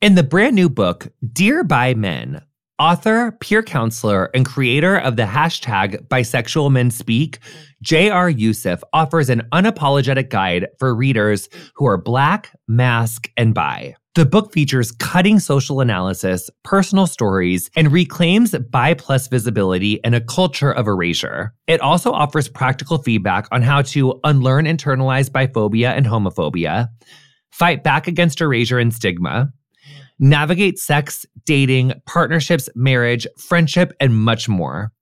in the brand new book Dear Bi Men Author, peer counselor, and creator of the hashtag Bisexual Men Speak, J.R. Yussuf offers an unapologetic guide for readers who are Black, Masc, and Bi. The book features cutting social analysis, personal stories, and reclaims bi plus visibility in a culture of erasure. It also offers practical feedback on how to unlearn internalized biphobia and homophobia, fight back against erasure and stigma, navigate sex, dating, partnerships, marriage, friendship, and much more.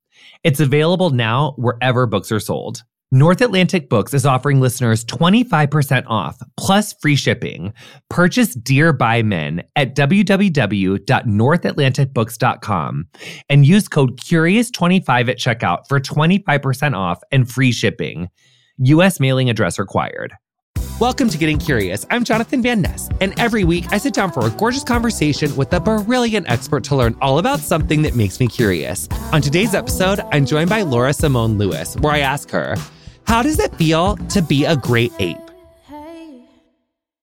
It's available now wherever books are sold. North Atlantic Books is offering listeners 25% off plus free shipping. Purchase Dear Bi Men at www.northatlanticbooks.com and use code CURIOUS25 at checkout for 25% off and free shipping. U.S. mailing address required. Welcome to Getting Curious. I'm Jonathan Van Ness, and every week I sit down for a gorgeous conversation with a brilliant expert to learn all about something that makes me curious. On today's episode, I'm joined by Laura Simone Lewis, where I ask her, How does it feel to be a great ape?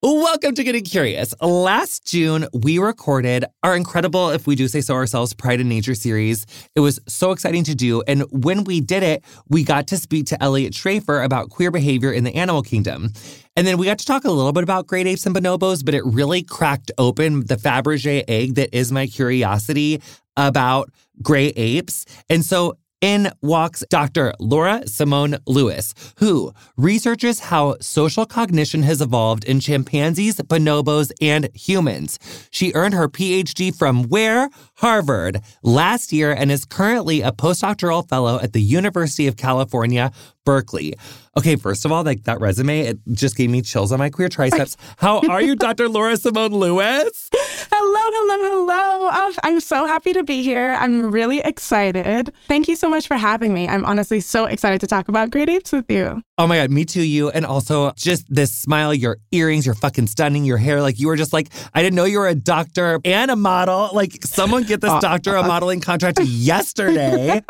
Welcome to Getting Curious. Last June, we recorded our incredible, if we do say so ourselves, Pride in Nature series. It was so exciting to do. And when we did it, we got to speak to Eliot Schrefer about queer behavior in the animal kingdom. And then we got to talk a little bit about great apes and bonobos, but it really cracked open the Fabergé egg that is my curiosity about gray apes. And so in walks Dr. Laura Simone Lewis, who researches how social cognition has evolved in chimpanzees, bonobos, and humans. She earned her PhD from where? Harvard last year and is currently a postdoctoral fellow at the University of California, Berkeley. Okay, first of all, like that resume, it just gave me chills on my queer triceps. How are you, Dr. Laura Simone Lewis? Hello, hello, hello. Oh, I'm so happy to be here. I'm really excited. Thank you so much for having me. I'm honestly so excited to talk about great apes with you. Oh my God, me too, you. And also just this smile, your earrings, you're fucking stunning, your hair. Like you were just like, I didn't know you were a doctor and a model. Like someone get this doctor a modeling contract yesterday.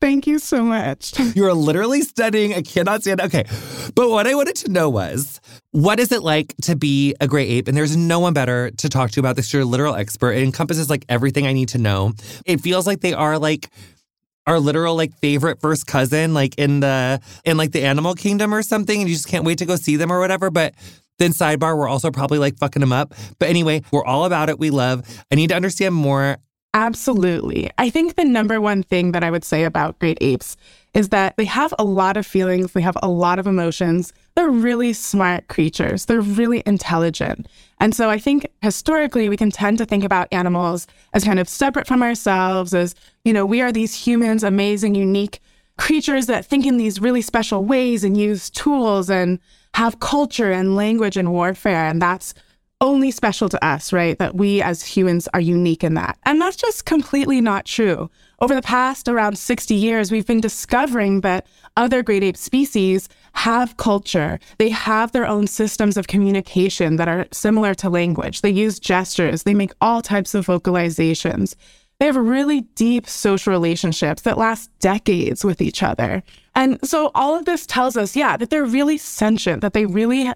Thank you so much. You are literally studying. I cannot stand. Okay. But what I wanted to know was what is it like to be a gray ape? And there's no one better to talk to about this. You're a literal expert. It encompasses like everything I need to know. It feels like they are like our literal like favorite first cousin, like in the in like the animal kingdom or something, and you just can't wait to go see them or whatever. But then sidebar, we're also probably like fucking them up. But anyway, we're all about it. We love. I need to understand more. Absolutely. I think the number one thing that I would say about great apes is that they have a lot of feelings, they have a lot of emotions. They're really smart creatures, they're really intelligent. And so I think historically we can tend to think about animals as kind of separate from ourselves, as, you know, we are these humans, amazing, unique creatures that think in these really special ways and use tools and have culture and language and warfare. And that's only special to us, right? That we as humans are unique in that. And that's just completely not true. Over the past around 60 years, we've been discovering that other great ape species have culture. They have their own systems of communication that are similar to language. They use gestures, they make all types of vocalizations. They have really deep social relationships that last decades with each other. And so all of this tells us, yeah, that they're really sentient, that they really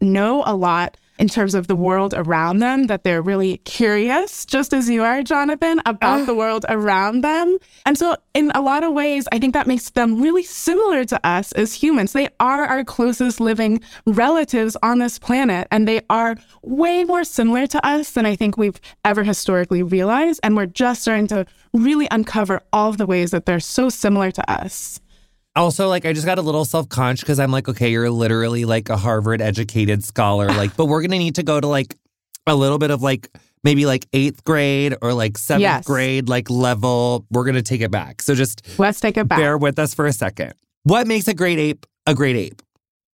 know a lot in terms of the world around them, that they're really curious, just as you are, Jonathan, about Ah. the world around them. And so, in a lot of ways, I think that makes them really similar to us as humans. They are our closest living relatives on this planet, and they are way more similar to us than I think we've ever historically realized. And we're just starting to really uncover all of the ways that they're so similar to us. Also, like, I just got a little self conscious because I'm like, okay, you're literally like a Harvard educated scholar. Like, but we're going to need to go to like a little bit of like maybe like eighth grade or like seventh Yes. grade, like level. We're going to take it back. So just Let's take it back. bear with us for a second. What makes a great ape a great ape?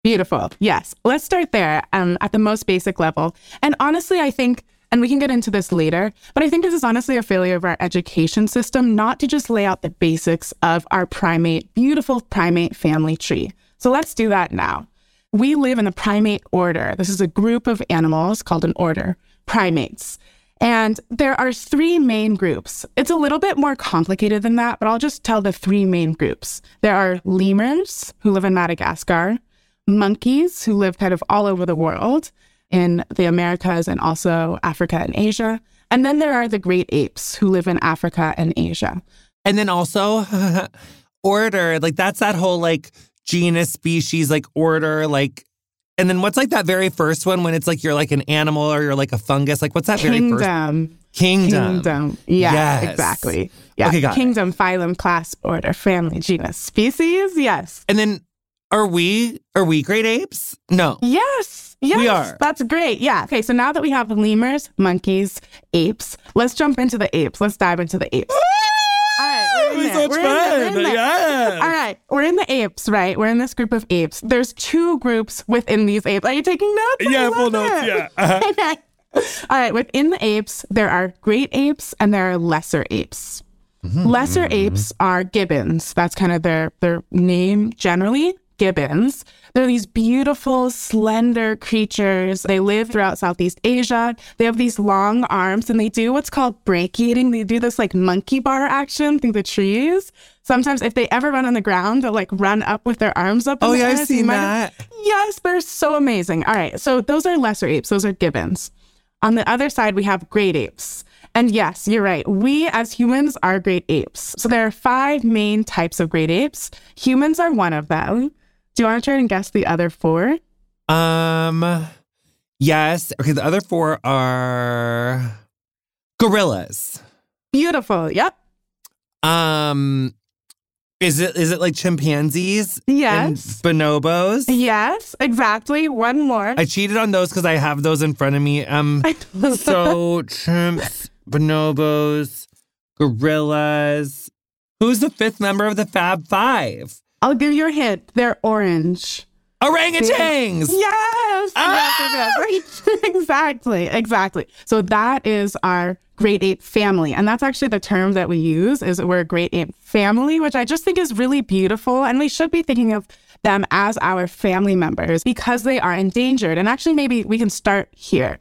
Beautiful. Yes. Let's start there um, at the most basic level. And honestly, I think, and we can get into this later, but I think this is honestly a failure of our education system not to just lay out the basics of our primate, beautiful primate family tree. So let's do that now. We live in the primate order. This is a group of animals called an order, primates. And there are three main groups. It's a little bit more complicated than that, but I'll just tell the three main groups. There are lemurs who live in Madagascar, monkeys who live kind of all over the world in the Americas and also Africa and Asia. And then there are the great apes who live in Africa and Asia. And then also order, like that's that whole like genus, species, like order, like. And then what's like that very first one when it's like you're like an animal or you're like a fungus? Like what's that very first? Kingdom. Kingdom. Kingdom. Yeah, Yes. exactly. Yeah. Okay, got it. Kingdom, phylum, class, order, family, genus, species. Yes. And then are we are we great apes? No. Yes. Yes. We are. That's great. Yeah. Okay. So now that we have lemurs, monkeys, apes, let's jump into the apes. Let's dive into the apes. All right. we're in It there. We're in there. We're in there. Yeah. All right. We're in the apes, right? We're in this group of apes. There's two groups within these apes. Are you taking notes? Yeah, love full notes, it. yeah. Uh-huh. All right. Within the apes, there are great apes and there are lesser apes. Mm-hmm. Lesser apes are gibbons. That's kind of their their name generally. Gibbons. They're these beautiful, slender creatures. They live throughout Southeast Asia. They have these long arms and they do what's called brachiating. They do this like monkey bar action through the trees. Sometimes, if they ever run on the ground, they'll like run up with their arms up. Oh yeah. I've seen have- that. Yes, they're so amazing. All right. So those are lesser apes, those are gibbons. On the other side, we have great apes. And yes, you're right. We as humans are great apes. So there are five main types of great apes. Humans are one of them. Do you want to try and guess the other four? Um yes. Okay, the other four are gorillas. Beautiful. Yep. Um is it is it like chimpanzees? Yes. And bonobos? Yes, exactly. One more. I cheated on those because I have those in front of me. Um so chimps, bonobos, gorillas. Who's the fifth member of the Fab Five? I'll give you a hint. They're orange. Orangutans. Yes. Ah! yes, yes, yes. exactly. Exactly. So that is our great ape family. And that's actually the term that we use is we're a great ape family, which I just think is really beautiful. And we should be thinking of them as our family members because they are endangered. And actually, maybe we can start here.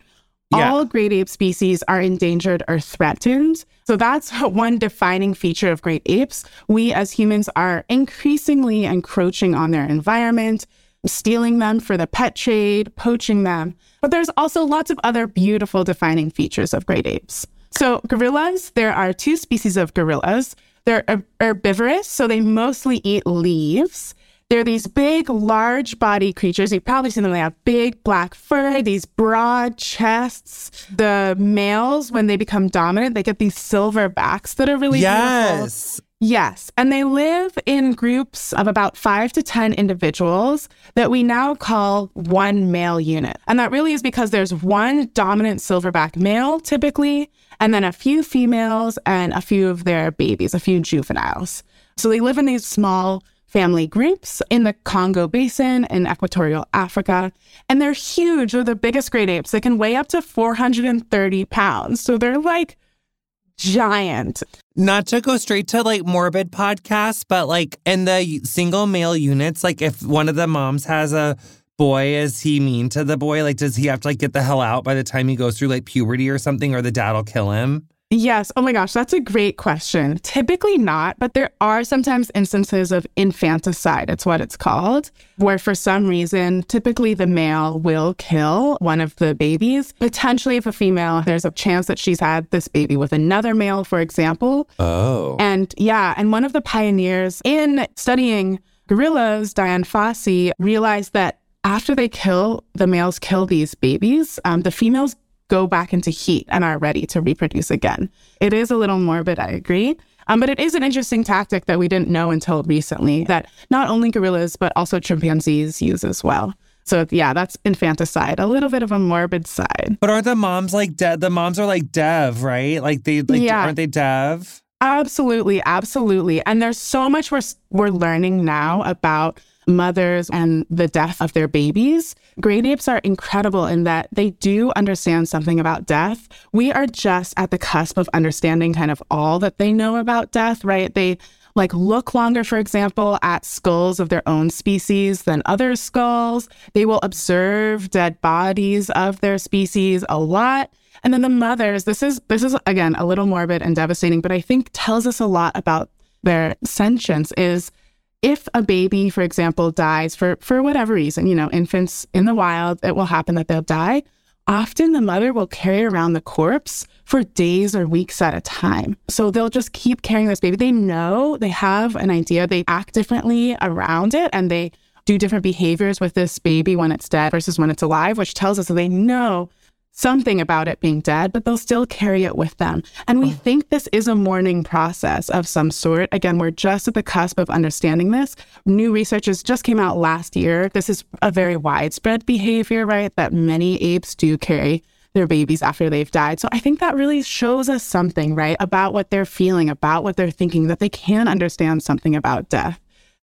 Yeah. All great ape species are endangered or threatened. So that's one defining feature of great apes. We as humans are increasingly encroaching on their environment, stealing them for the pet trade, poaching them. But there's also lots of other beautiful defining features of great apes. So, gorillas, there are two species of gorillas. They're herbivorous, so they mostly eat leaves. They're these big, large body creatures. You've probably seen them. They have big black fur, these broad chests. The males, when they become dominant, they get these silver backs that are really beautiful. Yes. Yes. And they live in groups of about five to 10 individuals that we now call one male unit. And that really is because there's one dominant silverback male typically, and then a few females and a few of their babies, a few juveniles. So they live in these small family groups in the Congo Basin in equatorial Africa. And they're huge. They're the biggest great apes. They can weigh up to 430 pounds. So they're like giant. Not to go straight to like morbid podcasts, but like in the single male units, like if one of the moms has a boy, is he mean to the boy? Like, does he have to like get the hell out by the time he goes through like puberty or something, or the dad will kill him? Yes. Oh my gosh, that's a great question. Typically not, but there are sometimes instances of infanticide, it's what it's called, where for some reason, typically the male will kill one of the babies. Potentially, if a female, there's a chance that she's had this baby with another male, for example. Oh. And yeah, and one of the pioneers in studying gorillas, Dian Fossey, realized that after they kill, the males kill these babies, um, the females go back into heat and are ready to reproduce again. It is a little morbid, I agree. Um, but it is an interesting tactic that we didn't know until recently that not only gorillas, but also chimpanzees use as well. So yeah, that's infanticide, a little bit of a morbid side. But aren't the moms like dead? The moms are like dev, right? Like they, like, Yeah. aren't they dev? Absolutely, absolutely. And there's so much we're we're learning now about mothers and the death of their babies. Great apes are incredible in that they do understand something about death. We are just at the cusp of understanding kind of all that they know about death, right? They like look longer, for example, at skulls of their own species than other skulls. They will observe dead bodies of their species a lot. And then the mothers, this is this is again a little morbid and devastating, but I think tells us a lot about their sentience is if a baby, for example, dies for for whatever reason, you know, infants in the wild, it will happen that they'll die. Often the mother will carry around the corpse for days or weeks at a time. So they'll just keep carrying this baby. They know, they have an idea, they act differently around it and they do different behaviors with this baby when it's dead versus when it's alive, which tells us that they know something about it being dead, but they'll still carry it with them. And we oh. think this is a mourning process of some sort. Again, we're just at the cusp of understanding this. New research just came out last year. This is a very widespread behavior, right? That many apes do carry their babies after they've died. So I think that really shows us something, right? About what they're feeling, about what they're thinking, that they can understand something about death.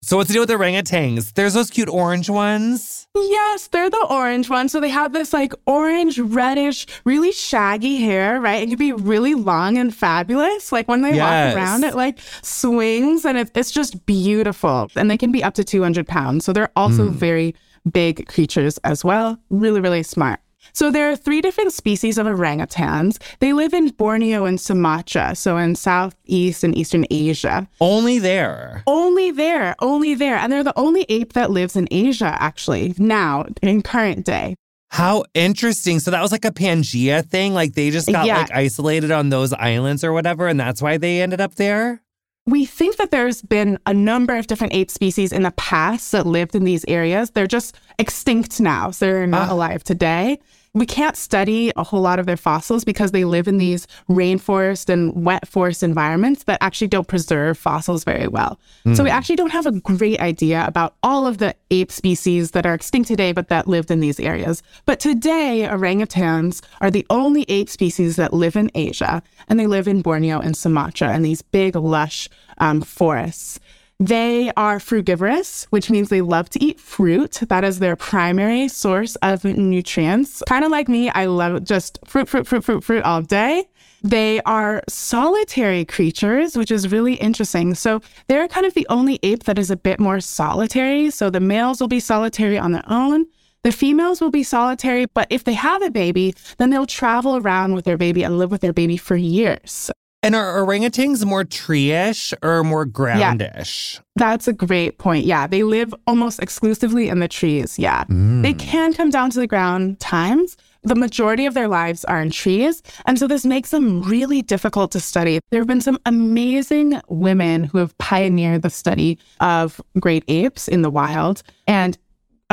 So what's the deal with the orangutans? There's those cute orange ones. Yes, they're the orange ones. So they have this like orange, reddish, really shaggy hair, right? It can be really long and fabulous. Like when they Yes. walk around, it like swings and it, it's just beautiful. And they can be up to 200 pounds. So they're also hmm. very big creatures as well. Really, really smart. So there are three different species of orangutans. They live in Borneo and Sumatra, so in Southeast and Eastern Asia. Only there. Only there, only there. And they're the only ape that lives in Asia, actually, now, in current day. How interesting. So that was like a Pangea thing. Like they just got Yeah. like isolated on those islands or whatever, and that's why they ended up there. We think that there's been a number of different ape species in the past that lived in these areas. They're just extinct now, so they're not Ah. alive today. We can't study a whole lot of their fossils because they live in these rainforest and wet forest environments that actually don't preserve fossils very well. So we actually don't have a great idea about all of the ape species that are extinct today but that lived in these areas. But today, orangutans are the only ape species that live in Asia and they live in Borneo and Sumatra and these big, lush um, forests. They are frugivorous, which means they love to eat fruit. That is their primary source of nutrients. Kind of like me, I love just fruit, fruit, fruit, fruit, fruit all day. They are solitary creatures, which is really interesting. So they're kind of the only ape that is a bit more solitary. So the males will be solitary on their own. The females will be solitary, but if they have a baby, then they'll travel around with their baby and live with their baby for years. And are orangutans more tree-ish or more groundish? Yeah. That's a great point. Yeah, they live almost exclusively in the trees. Yeah. Mm. They can come down to the ground times. The majority of their lives are in trees. And so this makes them really difficult to study. There have been some amazing women who have pioneered the study of great apes in the wild. And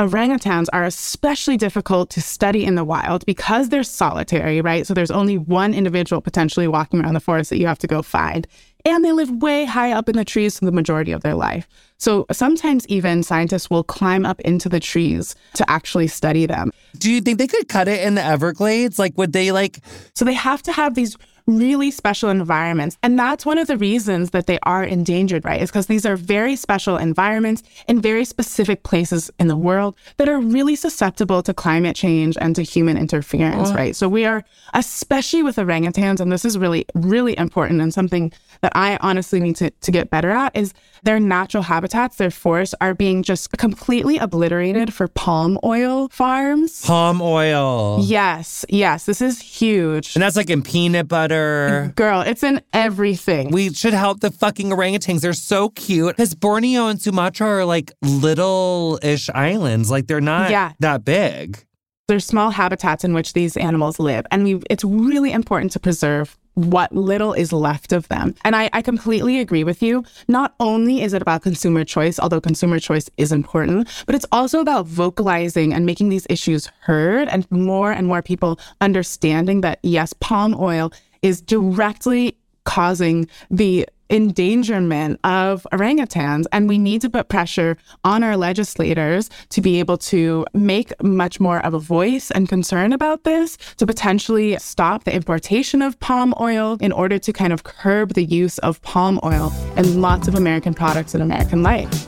orangutans are especially difficult to study in the wild because they're solitary, right? So there's only one individual potentially walking around the forest that you have to go find. And they live way high up in the trees for the majority of their life. So sometimes even scientists will climb up into the trees to actually study them. Do you think they could cut it in the Everglades? Like, would they like? So they have to have these really special environments. And that's one of the reasons that they are endangered, right? Is because these are very special environments in very specific places in the world that are really susceptible to climate change and to human interference, right? So we are, especially with orangutans, and this is really, really important and something that I honestly need to, to get better at, is their natural habitats, their forests, are being just completely obliterated for palm oil farms. Palm oil. Yes, yes, this is huge. And that's like in peanut butter. Girl, it's in everything. We should help the fucking orangutans. They're so cute. Because Borneo and Sumatra are like little ish islands. Like they're not Yeah. that big. There's small habitats in which these animals live, and we it's really important to preserve what little is left of them. And I, I completely agree with you. Not only is it about consumer choice, although consumer choice is important, but it's also about vocalizing and making these issues heard and more and more people understanding that yes, palm oil is directly causing the endangerment of orangutans. And we need to put pressure on our legislators to be able to make much more of a voice and concern about this, to potentially stop the importation of palm oil in order to kind of curb the use of palm oil in lots of American products in American life.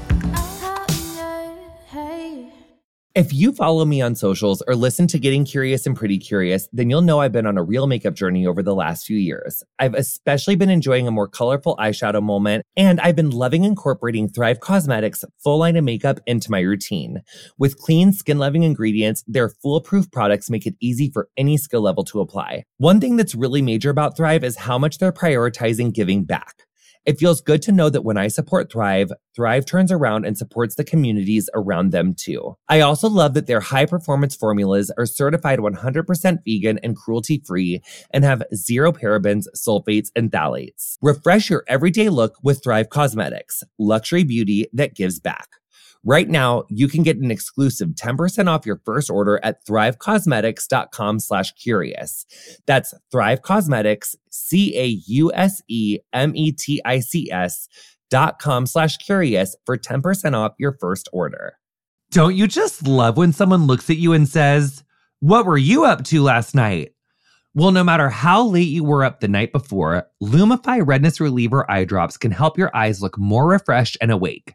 If you follow me on socials or listen to Getting Curious and Pretty Curious, then you'll know I've been on a real makeup journey over the last few years. I've especially been enjoying a more colorful eyeshadow moment, and I've been loving incorporating Thrive Causemetics full line of makeup into my routine. With clean, skin loving ingredients, their foolproof products make it easy for any skill level to apply. One thing that's really major about Thrive is how much they're prioritizing giving back. It feels good to know that when I support Thrive, Thrive turns around and supports the communities around them too. I also love that their high performance formulas are certified 100% vegan and cruelty free and have zero parabens, sulfates, and phthalates. Refresh your everyday look with Thrive Causemetics, luxury beauty that gives back. Right now, you can get an exclusive 10% off your first order at thrivecausemetics.com slash curious. That's Thrive Causemetics, C-A-U-S-E-M-E-T-I-C-S dot com slash curious for 10% off your first order. Don't you just love when someone looks at you and says, what were you up to last night? Well, no matter how late you were up the night before, Lumify Redness Reliever Eye Drops can help your eyes look more refreshed and awake.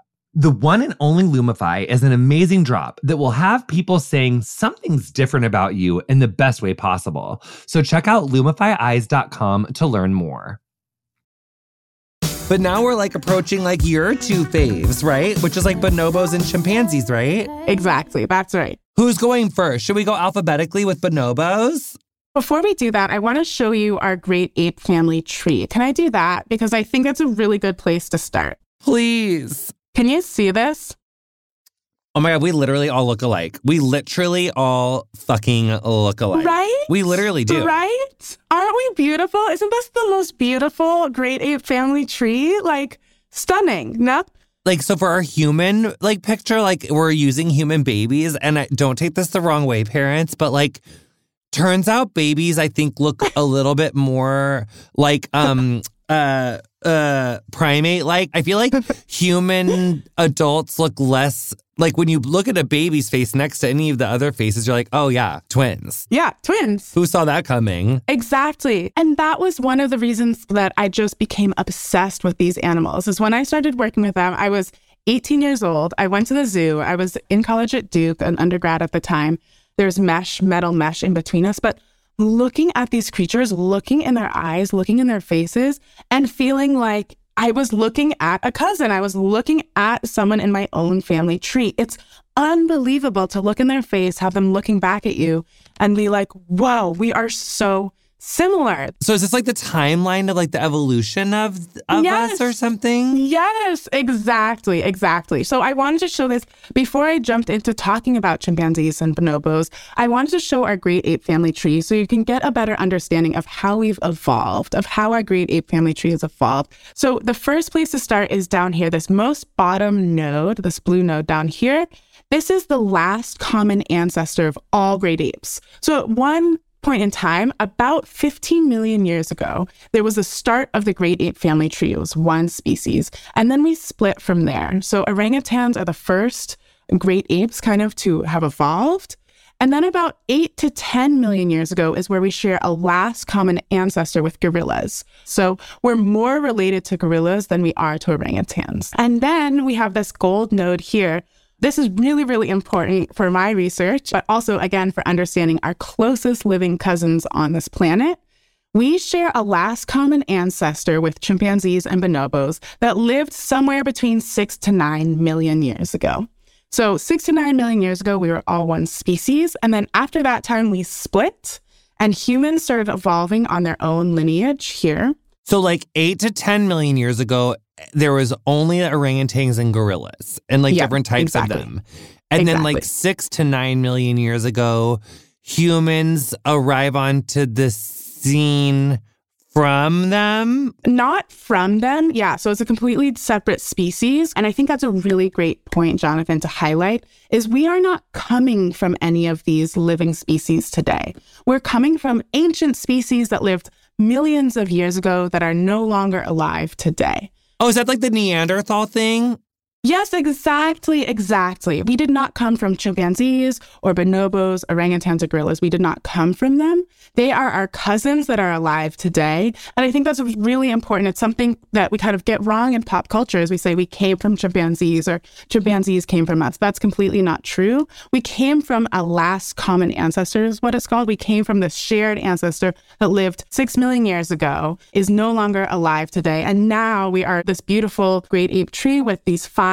The one and only Lumify is an amazing drop that will have people saying something's different about you in the best way possible. So check out lumifyeyes.com to learn more. But now we're like approaching like your two faves, right? Which is like bonobos and chimpanzees, right? Exactly, that's right. Who's going first? Should we go alphabetically with bonobos? Before we do that, I want to show you our great ape family tree. Can I do that? Because I think that's a really good place to start. Please. Can you see this? Oh my God, we literally all look alike. We literally all fucking look alike. Right? We literally do. Right? Aren't we beautiful? Isn't this the most beautiful great ape family tree? Like, stunning, no? Like, so for our human like picture, like we're using human babies, and I don't take this the wrong way, parents, but like, turns out babies, I think, look a little bit more like um uh uh primate like. I feel like human adults look less like when you look at a baby's face next to any of the other faces, you're like, oh yeah, twins. Yeah, twins. Who saw that coming? Exactly. And that was one of the reasons that I just became obsessed with these animals. Is when I started working with them, I was 18 years old. I went to the zoo. I was in college at Duke, an undergrad at the time. There's mesh, metal mesh in between us, but looking at these creatures, looking in their eyes, looking in their faces, and feeling like I was looking at a cousin. I was looking at someone in my own family tree. It's unbelievable to look in their face, have them looking back at you, and be like, whoa, we are so similar. So is this like the timeline of like the evolution of of Yes. us or something? Yes, exactly, exactly. So I wanted to show this before I jumped into talking about chimpanzees and bonobos. I wanted to show our great ape family tree so you can get a better understanding of how we've evolved, of how our great ape family tree has evolved. So the first place to start is down here, this most bottom node, this blue node down here. This is the last common ancestor of all great apes. So one point in time, about 15 million years ago, there was the start of the great ape family tree. It was one species. And then we split from there. So orangutans are the first great apes kind of to have evolved. And then about eight to 10 million years ago is where we share a last common ancestor with gorillas. So we're more related to gorillas than we are to orangutans. And then we have this gold node here. This is really, really important for my research, but also, again, for understanding our closest living cousins on this planet. We share a last common ancestor with chimpanzees and bonobos that lived somewhere between six to nine million years ago. So, six to nine million years ago, we were all one species. And then after that time, we split and humans started evolving on their own lineage here. So, like eight to 10 million years ago, there was only orangutans and gorillas and like Yeah, different types exactly. of them. And then, like six to nine million years ago, humans arrive onto the scene from them. Not from them. Yeah. So it's a completely separate species. And I think that's a really great point, Jonathan, to highlight is we are not coming from any of these living species today. We're coming from ancient species that lived millions of years ago that are no longer alive today. Oh, is that like the Neanderthal thing? Yes, exactly, exactly. We did not come from chimpanzees or bonobos, orangutans, or gorillas. We did not come from them. They are our cousins that are alive today. And I think that's really important. It's something that we kind of get wrong in pop culture as we say we came from chimpanzees or chimpanzees came from us. That's completely not true. We came from a last common ancestor, is what it's called. We came from this shared ancestor that lived six million years ago, is no longer alive today. And now we are this beautiful great ape tree with these five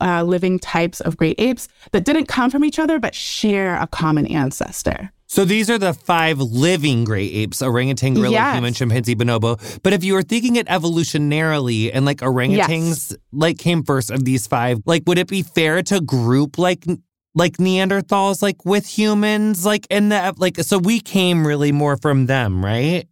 uh, living types of great apes that didn't come from each other but share a common ancestor. So these are the five living great apes orangutan, gorilla, Yes. human, chimpanzee, bonobo. But if you were thinking it evolutionarily and like orangutans like came first of these five, like would it be fair to group like like Neanderthals like with humans like in the like so we came really more from them, right?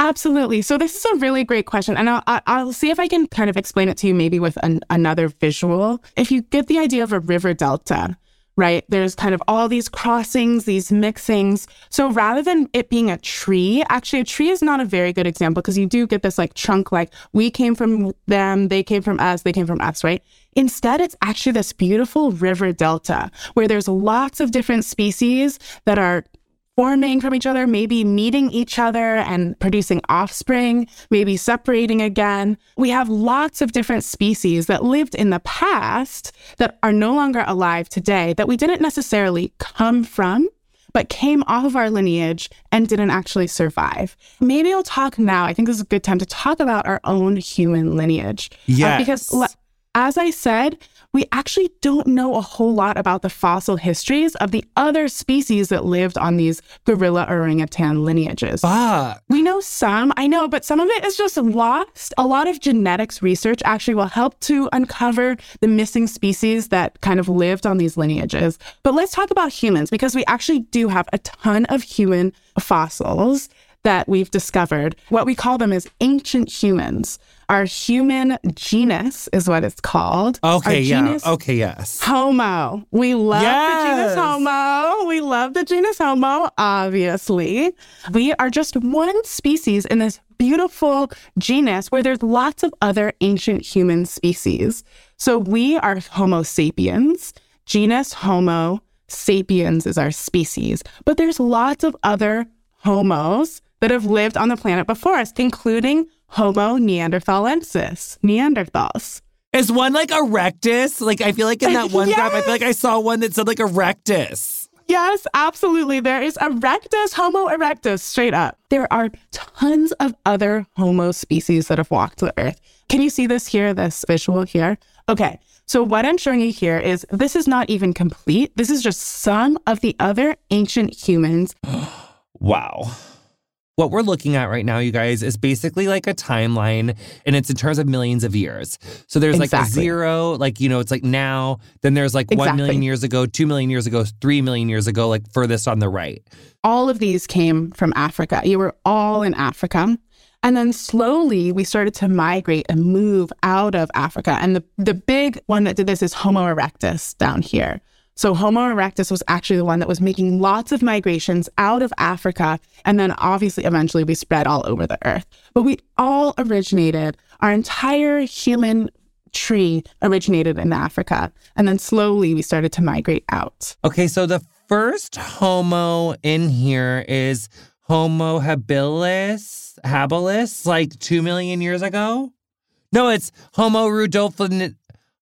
Absolutely. So this is a really great question, and I'll, I'll see if I can kind of explain it to you maybe with an, another visual. If you get the idea of a river delta, right? There's kind of all these crossings, these mixings. So rather than it being a tree, actually a tree is not a very good example because you do get this like chunk, like we came from them, they came from us, they came from us, right? Instead, it's actually this beautiful river delta where there's lots of different species that are forming from each other, maybe meeting each other and producing offspring, maybe separating again. We have lots of different species that lived in the past that are no longer alive today that we didn't necessarily come from. But came off of our lineage and didn't actually survive. Maybe I'll talk now. I think this is a good time to talk about our own human lineage. Uh, Yes. because le- as I said, we actually don't know a whole lot about the fossil histories of the other species that lived on these gorilla orangutan lineages. Fuck. We know some, I know, but some of it is just lost. A lot of genetics research actually will help to uncover the missing species that kind of lived on these lineages. But let's talk about humans because we actually do have a ton of human fossils that we've discovered. What we call them is ancient humans. Our human genus is what it's called. Okay, yeah. Okay, yes. Homo. We love the genus Homo. We love the genus Homo, obviously. We are just one species in this beautiful genus where there's lots of other ancient human species. So we are Homo sapiens, genus Homo sapiens is our species, but there's lots of other homos that have lived on the planet before us, including Homo neanderthalensis, Neanderthals. Is one like erectus? Like I feel like in that one graph, I feel like I saw one that said like erectus. Yes, absolutely. There is Erectus, Homo erectus, straight up. There are tons of other Homo species that have walked the earth. Can you see this here, this visual here? Okay, so what I'm showing you here is this is not even complete. This is just some of the other ancient humans. Wow. What we're looking at right now, you guys, is basically like a timeline and it's in terms of millions of years. So there's like a zero, like, you know, it's like now, then there's like 1 million years ago, 2 million years ago, 3 million years ago, like furthest on the right. All of these came from Africa. You were all in Africa. And then slowly we started to migrate and move out of Africa. And the, the big one that did this is Homo erectus down here. So Homo erectus was actually the one that was making lots of migrations out of Africa. And then obviously eventually we spread all over the earth. But we all originated, our entire human tree originated in Africa. And then slowly we started to migrate out. Okay, so the first Homo in here is Homo habilis, habilis, like two million years ago. No, it's Homo rudolphin,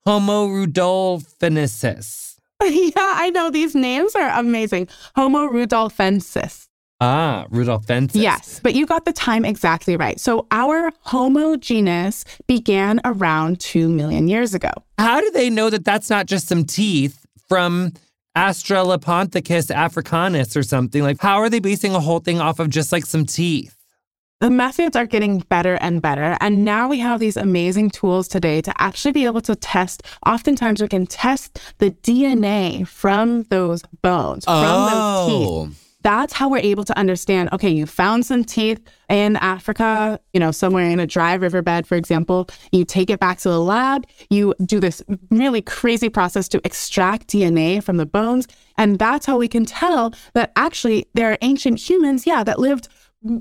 Homo rudolphinensis. yeah, I know these names are amazing. Homo rudolfensis. Ah, rudolphensis. Yes, but you got the time exactly right. So our Homo genus began around 2 million years ago. How do they know that that's not just some teeth from Australopithecus africanus or something? Like, how are they basing a whole thing off of just like some teeth? The methods are getting better and better. And now we have these amazing tools today to actually be able to test. Oftentimes, we can test the DNA from those bones, from Oh. those teeth. Oh. That's how we're able to understand okay, you found some teeth in Africa, you know, somewhere in a dry riverbed, for example. You take it back to the lab, you do this really crazy process to extract DNA from the bones. And that's how we can tell that actually there are ancient humans, yeah, that lived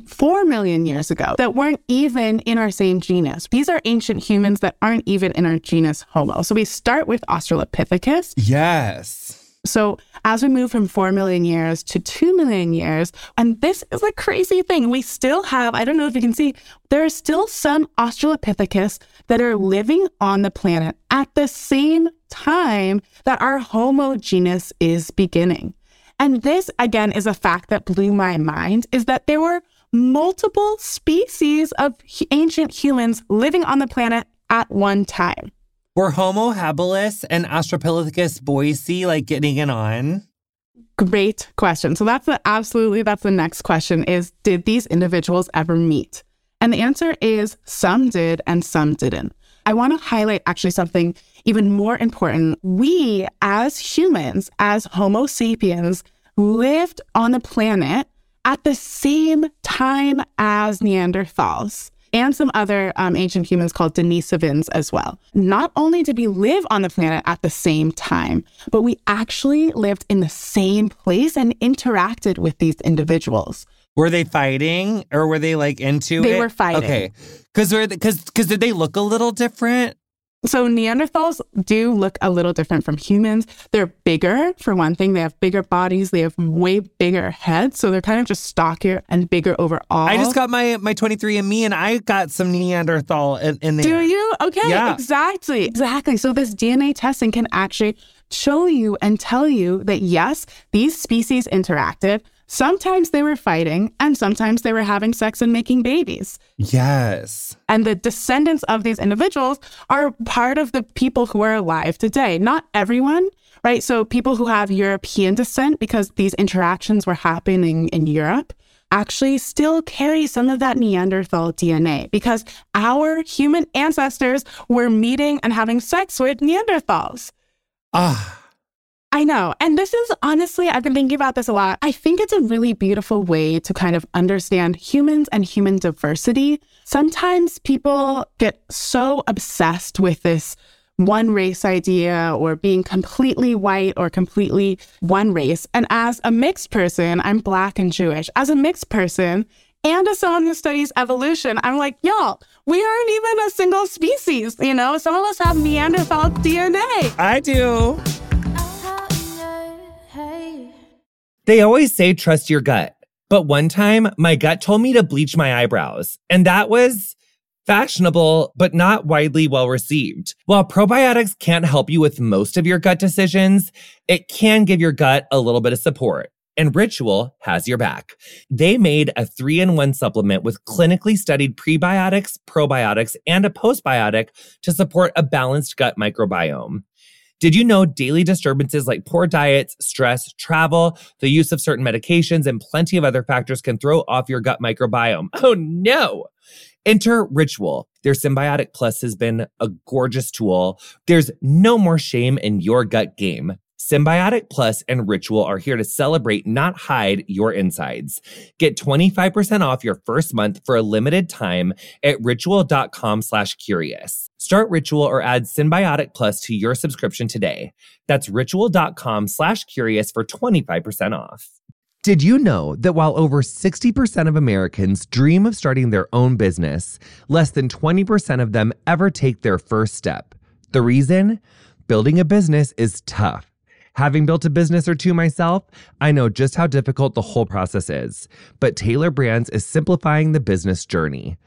4 million years ago that weren't even in our same genus. These are ancient humans that aren't even in our genus Homo. So we start with Australopithecus. Yes. So as we move from 4 million years to 2 million years, and this is a crazy thing, we still have, I don't know if you can see, there are still some Australopithecus that are living on the planet at the same time that our Homo genus is beginning. And this, again, is a fact that blew my mind is that there were multiple species of ancient humans living on the planet at one time. Were Homo habilis and Australopithecus boise like getting it on? Great question. So that's the absolutely that's the next question is did these individuals ever meet? And the answer is some did and some didn't. I want to highlight actually something even more important. We as humans, as Homo sapiens, lived on the planet at the same time as Neanderthals and some other um, ancient humans called Denisovans as well. Not only did we live on the planet at the same time, but we actually lived in the same place and interacted with these individuals. Were they fighting or were they like into They it? were fighting. Okay. Cause were because because did they look a little different? So Neanderthals do look a little different from humans. They're bigger, for one thing. They have bigger bodies. They have way bigger heads. So they're kind of just stockier and bigger overall. I just got my my 23andMe and I got some Neanderthal in, in there. Do you? Okay, Yeah. exactly. Exactly. So this DNA testing can actually show you and tell you that yes, these species interacted. Sometimes they were fighting and sometimes they were having sex and making babies. Yes. And the descendants of these individuals are part of the people who are alive today. Not everyone, right? So people who have European descent, because these interactions were happening in Europe, actually still carry some of that Neanderthal DNA because our human ancestors were meeting and having sex with Neanderthals. Ah. I know. And this is honestly, I've been thinking about this a lot. I think it's a really beautiful way to kind of understand humans and human diversity. Sometimes people get so obsessed with this one race idea or being completely white or completely one race. And as a mixed person, I'm Black and Jewish. As a mixed person, and as someone who studies evolution, I'm like, y'all, we aren't even a single species. You know, some of us have Neanderthal DNA. I do. They always say trust your gut. But one time, my gut told me to bleach my eyebrows, and that was fashionable, but not widely well received. While probiotics can't help you with most of your gut decisions, it can give your gut a little bit of support. And Ritual has your back. They made a three in one supplement with clinically studied prebiotics, probiotics, and a postbiotic to support a balanced gut microbiome. Did you know daily disturbances like poor diets, stress, travel, the use of certain medications, and plenty of other factors can throw off your gut microbiome? Oh no! Enter Ritual. Their Synbiotic Plus has been a gorgeous tool. There's no more shame in your gut game. Synbiotic Plus and Ritual are here to celebrate, not hide your insides. Get 25% off your first month for a limited time at ritual.com slash curious. Start Ritual or add Synbiotic Plus to your subscription today. That's ritual.com slash curious for 25% off. Did you know that while over 60% of Americans dream of starting their own business, less than 20% of them ever take their first step? The reason? Building a business is tough. Having built a business or two myself, I know just how difficult the whole process is. But Tailor Brands is simplifying the business journey.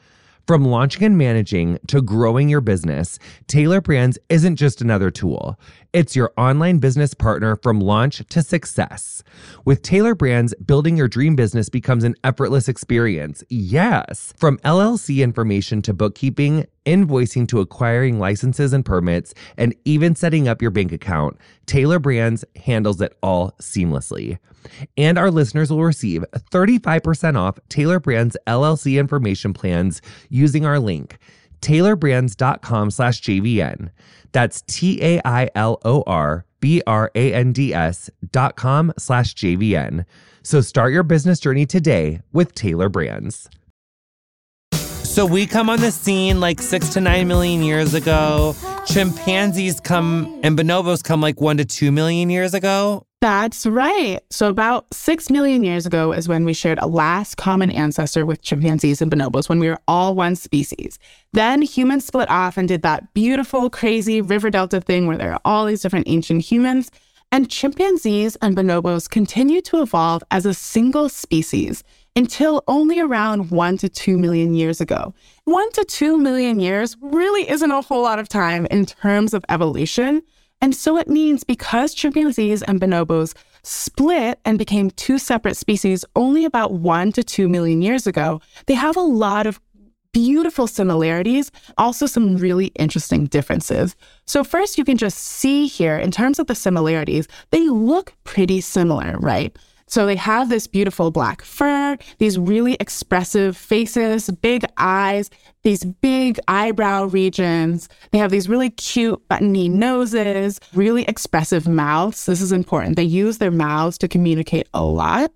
From launching and managing to growing your business, Tailor Brands isn't just another tool. It's your online business partner from launch to success. With Tailor Brands, building your dream business becomes an effortless experience. Yes. From LLC information to bookkeeping, invoicing to acquiring licenses and permits, and even setting up your bank account, Tailor Brands handles it all seamlessly. And our listeners will receive 35% off Tailor Brands LLC information plans using our link, tailorbrands.com slash JVN. That's T-A-I-L-O-R B-R-A-N-D-S dot com slash JVN. So start your business journey today with Tailor Brands. So we come on the scene like six to nine million years ago. Chimpanzees come and bonobos come like one to two million years ago. That's right. So, about six million years ago is when we shared a last common ancestor with chimpanzees and bonobos when we were all one species. Then humans split off and did that beautiful, crazy river delta thing where there are all these different ancient humans. And chimpanzees and bonobos continue to evolve as a single species until only around one to two million years ago. One to two million years really isn't a whole lot of time in terms of evolution. And so it means because chimpanzees and bonobos split and became two separate species only about one to two million years ago, they have a lot of beautiful similarities, also some really interesting differences. So, first, you can just see here in terms of the similarities, they look pretty similar, right? So they have this beautiful black fur, these really expressive faces, big eyes, these big eyebrow regions. They have these really cute buttony noses, really expressive mouths. This is important. They use their mouths to communicate a lot.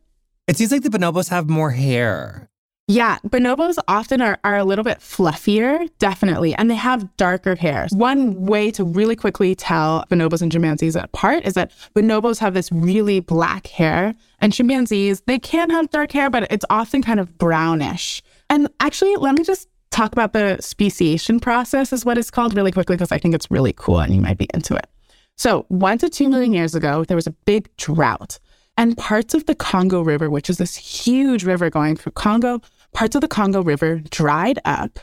It seems like the bonobos have more hair. Yeah, bonobos often are, are a little bit fluffier, definitely, and they have darker hair. One way to really quickly tell bonobos and chimpanzees apart is that bonobos have this really black hair, and chimpanzees, they can have dark hair, but it's often kind of brownish. And actually, let me just talk about the speciation process, is what it's called, really quickly, because I think it's really cool and you might be into it. So, one to two million years ago, there was a big drought. And parts of the Congo River, which is this huge river going through Congo, parts of the Congo River dried up.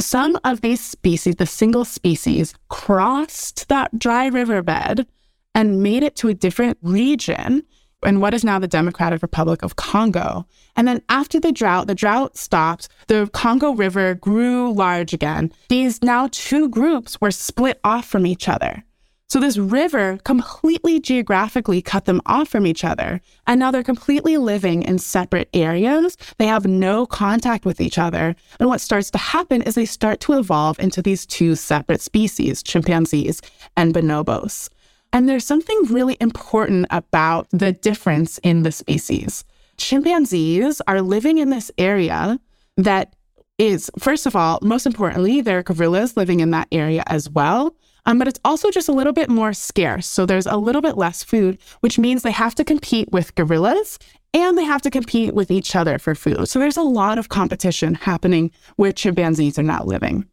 Some of these species, the single species, crossed that dry riverbed and made it to a different region in what is now the Democratic Republic of Congo. And then after the drought, the drought stopped, the Congo River grew large again. These now two groups were split off from each other. So this river completely geographically cut them off from each other. And now they're completely living in separate areas. They have no contact with each other. And what starts to happen is they start to evolve into these two separate species, chimpanzees and bonobos. And there's something really important about the difference in the species. Chimpanzees are living in this area that is, first of all, most importantly, there are gorillas living in that area as well. Um, but it's also just a little bit more scarce. So there's a little bit less food, which means they have to compete with gorillas and they have to compete with each other for food. So there's a lot of competition happening where chimpanzees are now living.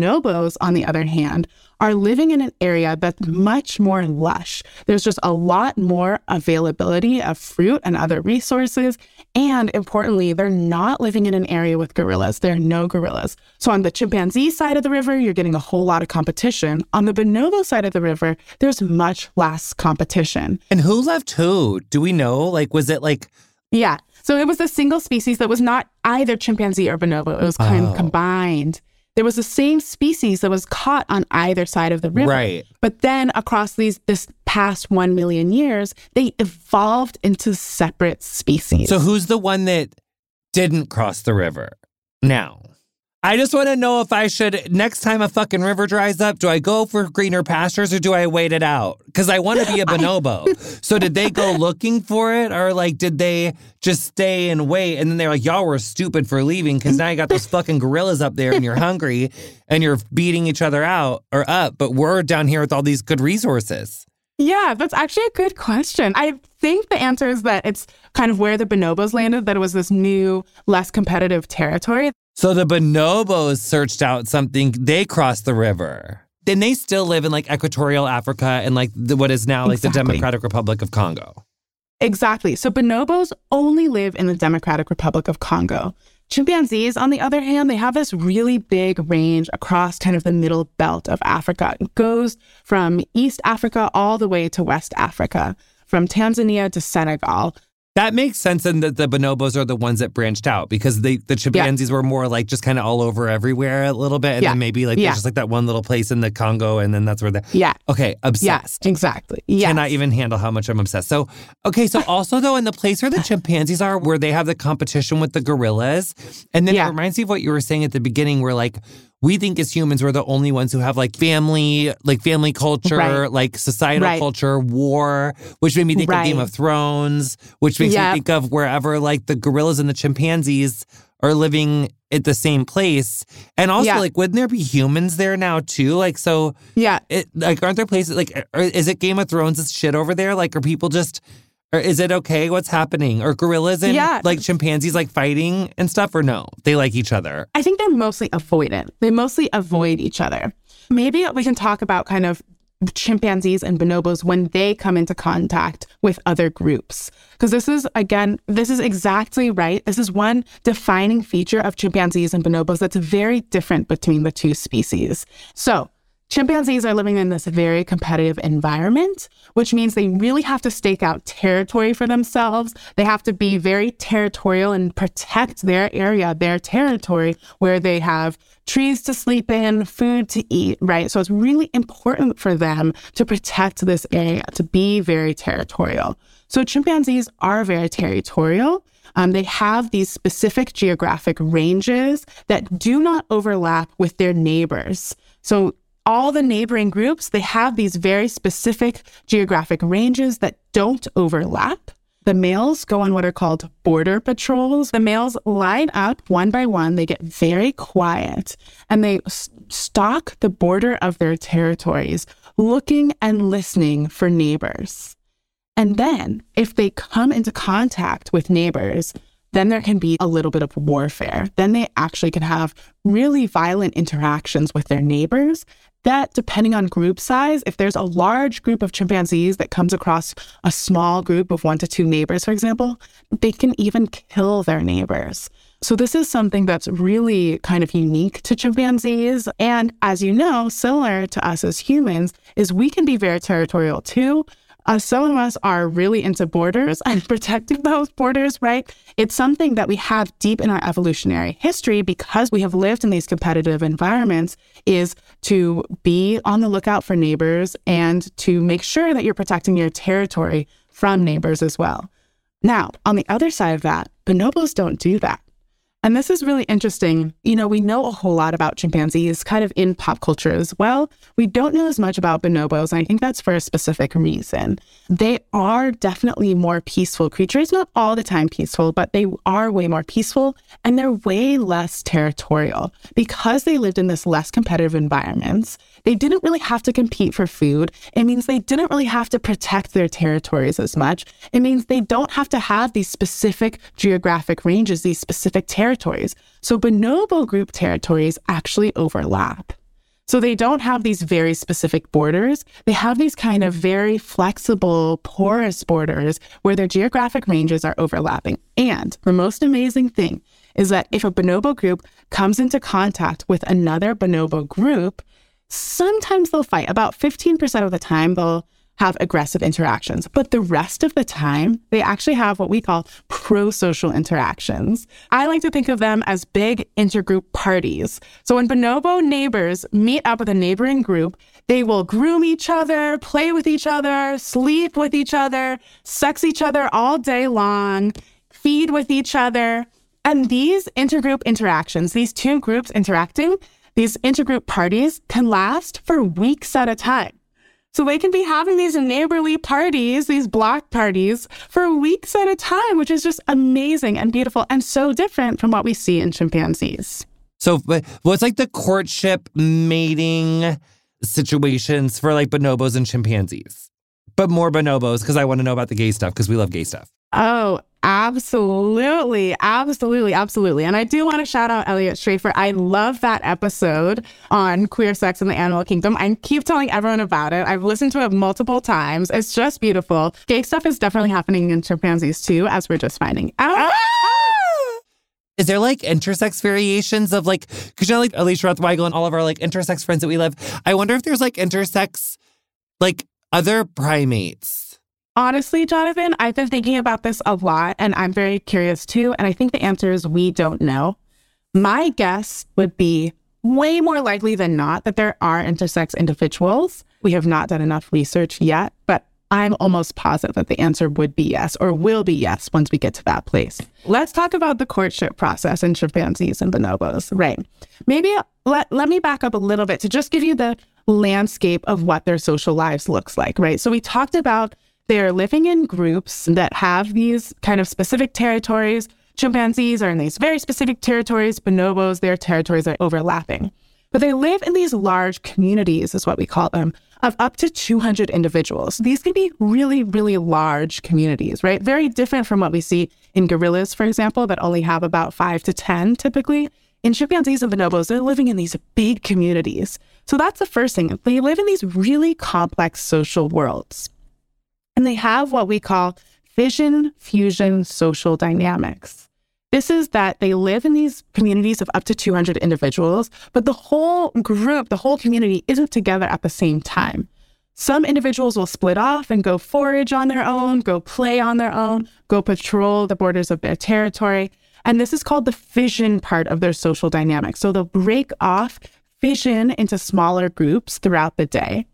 Bonobos, on the other hand, are living in an area that's much more lush. There's just a lot more availability of fruit and other resources. And importantly, they're not living in an area with gorillas. There are no gorillas. So on the chimpanzee side of the river, you're getting a whole lot of competition. On the bonobo side of the river, there's much less competition. And who left who? Do we know? Like, was it like. Yeah. So it was a single species that was not either chimpanzee or bonobo. It was kind Oh. of combined. There was the same species that was caught on either side of the river. Right. But then across these this past 1 million years, they evolved into separate species. So who's the one that didn't cross the river now? I just want to know if I should, next time a fucking river dries up, do I go for greener pastures or do I wait it out? Because I want to be a bonobo. so did they go looking for it or like did they just stay and wait? And then they're like, y'all were stupid for leaving because now you got those fucking gorillas up there and you're hungry and you're beating each other out or up, but we're down here with all these good resources. Yeah, that's actually a good question. I think the answer is that it's kind of where the bonobos landed, that it was this new, less competitive territory. So the bonobos searched out something, they crossed the river. then they still live in like equatorial Africa and like the, what is now like Exactly. the Democratic Republic of Congo. Exactly. So bonobos only live in the Democratic Republic of Congo. Chimpanzees, on the other hand, they have this really big range across kind of the middle belt of Africa. It goes from East Africa all the way to West Africa, from Tanzania to Senegal. That makes sense, and that the bonobos are the ones that branched out because they the chimpanzees were more like just kind of all over everywhere a little bit, and Yeah. then maybe like Yeah. there's just like that one little place in the Congo, and then that's where they. Yeah. Okay, Yeah, obsessed. exactly. Yeah. Cannot even handle how much I'm obsessed. So, okay, so also though, in the place where the chimpanzees are, where they have the competition with the gorillas, and then Yeah. it reminds me of what you were saying at the beginning, where like we think as humans we're the only ones who have like family, like family culture, Right. like societal Right. culture, war, which made me think of Game of Thrones, which makes Yep. me think of wherever like the gorillas and the chimpanzees are living at the same place. And also, Yeah. like, wouldn't there be humans there now too? Like, so yeah. it like aren't there places like are, is it Game of Thrones shit over there? Like, are people just or is it okay? What's happening? Or gorillas and Yeah. like chimpanzees like fighting and stuff, or no? They like each other. I think they're mostly avoidant. They mostly avoid each other. Maybe we can talk about kind of chimpanzees and bonobos when they come into contact with other groups. Because this is, again, this is exactly right. This is one defining feature of chimpanzees and bonobos that's very different between the two species. So, Chimpanzees are living in this very competitive environment, which means they really have to stake out territory for themselves. They have to be very territorial and protect their area, their territory, where they have trees to sleep in, food to eat, right? So it's really important for them to protect this area, to be very territorial. So chimpanzees are very territorial. Um, they have these specific geographic ranges that do not overlap with their neighbors. So all the neighboring groups, they have these very specific geographic ranges that don't overlap. The males go on what are called border patrols. The males line up one by one. They get very quiet and they stalk the border of their territories, looking and listening for neighbors. And then, if they come into contact with neighbors, then there can be a little bit of warfare. Then they actually can have really violent interactions with their neighbors. That, depending on group size, if there's a large group of chimpanzees that comes across a small group of one to two neighbors, for example, they can even kill their neighbors. So, this is something that's really kind of unique to chimpanzees. And as you know, similar to us as humans, is we can be very territorial too. Uh, some of us are really into borders and protecting those borders, right? It's something that we have deep in our evolutionary history because we have lived in these competitive environments is to be on the lookout for neighbors and to make sure that you're protecting your territory from neighbors as well. Now, on the other side of that, bonobos don't do that. And this is really interesting. You know, we know a whole lot about chimpanzees kind of in pop culture as well. We don't know as much about bonobos, and I think that's for a specific reason. They are definitely more peaceful creatures, not all the time peaceful, but they are way more peaceful and they're way less territorial. Because they lived in this less competitive environments, they didn't really have to compete for food. It means they didn't really have to protect their territories as much. It means they don't have to have these specific geographic ranges, these specific territories. So bonobo group territories actually overlap. So they don't have these very specific borders. They have these kind of very flexible, porous borders where their geographic ranges are overlapping. And the most amazing thing is that if a bonobo group comes into contact with another bonobo group, sometimes they'll fight. About 15% of the time, they'll have aggressive interactions. But the rest of the time, they actually have what we call pro social interactions. I like to think of them as big intergroup parties. So when bonobo neighbors meet up with a neighboring group, they will groom each other, play with each other, sleep with each other, sex each other all day long, feed with each other. And these intergroup interactions, these two groups interacting, these intergroup parties can last for weeks at a time. So they can be having these neighborly parties, these block parties for weeks at a time, which is just amazing and beautiful and so different from what we see in chimpanzees. So, but well, it's like the courtship mating situations for like bonobos and chimpanzees, but more bonobos because I want to know about the gay stuff because we love gay stuff. Oh, Absolutely. Absolutely. Absolutely. And I do want to shout out Eliot Schrefer. I love that episode on queer sex in the animal kingdom. I keep telling everyone about it. I've listened to it multiple times. It's just beautiful. Gay stuff is definitely happening in chimpanzees too, as we're just finding out. Ah! Is there like intersex variations of like, because you know, like Alicia Roth Weigel and all of our like intersex friends that we love? I wonder if there's like intersex, like other primates. Honestly, Jonathan, I've been thinking about this a lot and I'm very curious too. And I think the answer is we don't know. My guess would be way more likely than not that there are intersex individuals. We have not done enough research yet, but I'm almost positive that the answer would be yes or will be yes once we get to that place. Let's talk about the courtship process in chimpanzees and bonobos. Right. Maybe let, let me back up a little bit to just give you the landscape of what their social lives looks like, right? So we talked about they're living in groups that have these kind of specific territories. Chimpanzees are in these very specific territories. Bonobos, their territories are overlapping. But they live in these large communities, is what we call them, of up to 200 individuals. These can be really, really large communities, right? Very different from what we see in gorillas, for example, that only have about five to 10 typically. In chimpanzees and bonobos, they're living in these big communities. So that's the first thing. They live in these really complex social worlds. And they have what we call fission fusion social dynamics. This is that they live in these communities of up to 200 individuals, but the whole group, the whole community isn't together at the same time. Some individuals will split off and go forage on their own, go play on their own, go patrol the borders of their territory. And this is called the fission part of their social dynamic. So they'll break off, fission into smaller groups throughout the day.